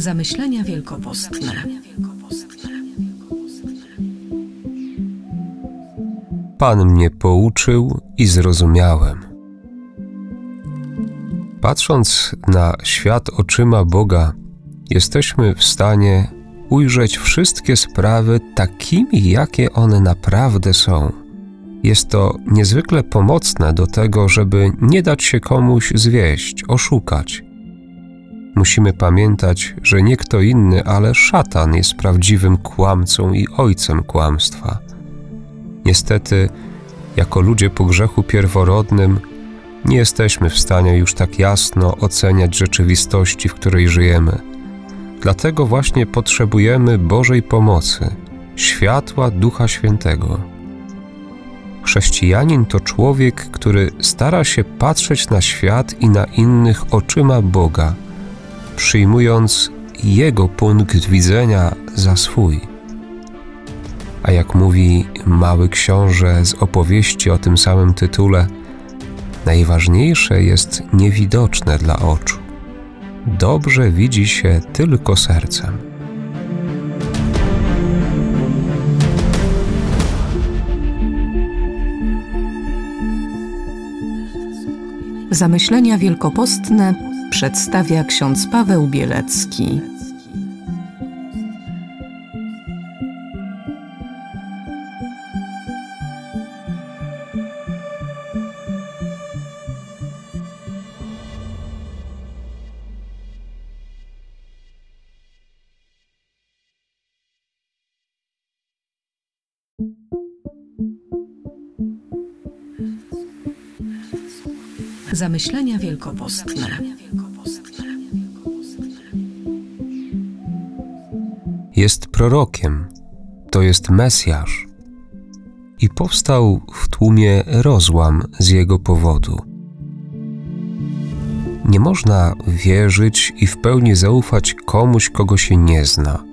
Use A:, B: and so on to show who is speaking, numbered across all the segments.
A: Zamyślenia wielkopostne.
B: Pan mnie pouczył i zrozumiałem. Patrząc na świat oczyma Boga, jesteśmy w stanie ujrzeć wszystkie sprawy takimi, jakie one naprawdę są. Jest to niezwykle pomocne do tego, żeby nie dać się komuś zwieść, oszukać. Musimy pamiętać, że nie kto inny, ale szatan jest prawdziwym kłamcą i ojcem kłamstwa. Niestety, jako ludzie po grzechu pierworodnym, nie jesteśmy w stanie już tak jasno oceniać rzeczywistości, w której żyjemy. Dlatego właśnie potrzebujemy Bożej pomocy, światła Ducha Świętego. Chrześcijanin to człowiek, który stara się patrzeć na świat i na innych oczyma Boga, przyjmując Jego punkt widzenia za swój. A jak mówi mały książę z opowieści o tym samym tytule, najważniejsze jest niewidoczne dla oczu. Dobrze widzi się tylko sercem.
A: Zamyślenia wielkopostne przedstawia ksiądz Paweł Bielecki. Zamyślenia wielkopostne.
B: Jest prorokiem, to jest Mesjasz. I powstał w tłumie rozłam z jego powodu. Nie można wierzyć i w pełni zaufać komuś, kogo się nie zna.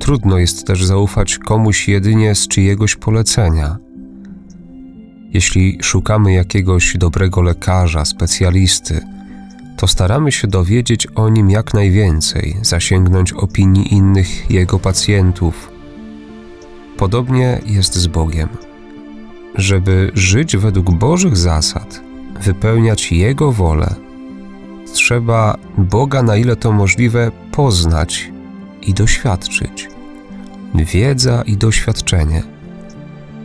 B: Trudno jest też zaufać komuś jedynie z czyjegoś polecenia – jeśli szukamy jakiegoś dobrego lekarza, specjalisty, to staramy się dowiedzieć o nim jak najwięcej, zasięgnąć opinii innych jego pacjentów. Podobnie jest z Bogiem. Żeby żyć według Bożych zasad, wypełniać Jego wolę, trzeba Boga na ile to możliwe poznać i doświadczyć. Wiedza i doświadczenie –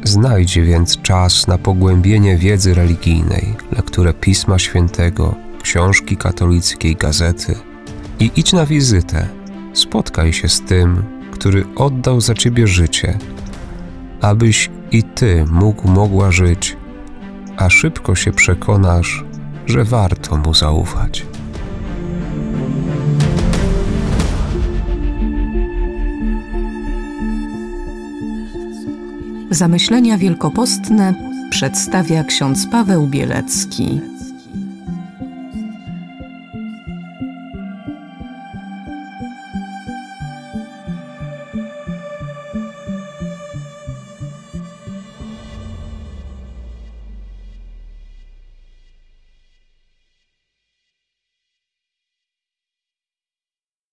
B: Znajdzie więc czas na pogłębienie wiedzy religijnej, lekturę Pisma Świętego, książki katolickiej, gazety i idź na wizytę. Spotkaj się z tym, który oddał za ciebie życie, abyś i ty mógł, mogła żyć, a szybko się przekonasz, że warto mu zaufać.
A: Zamyślenia wielkopostne przedstawia ksiądz Paweł Bielecki.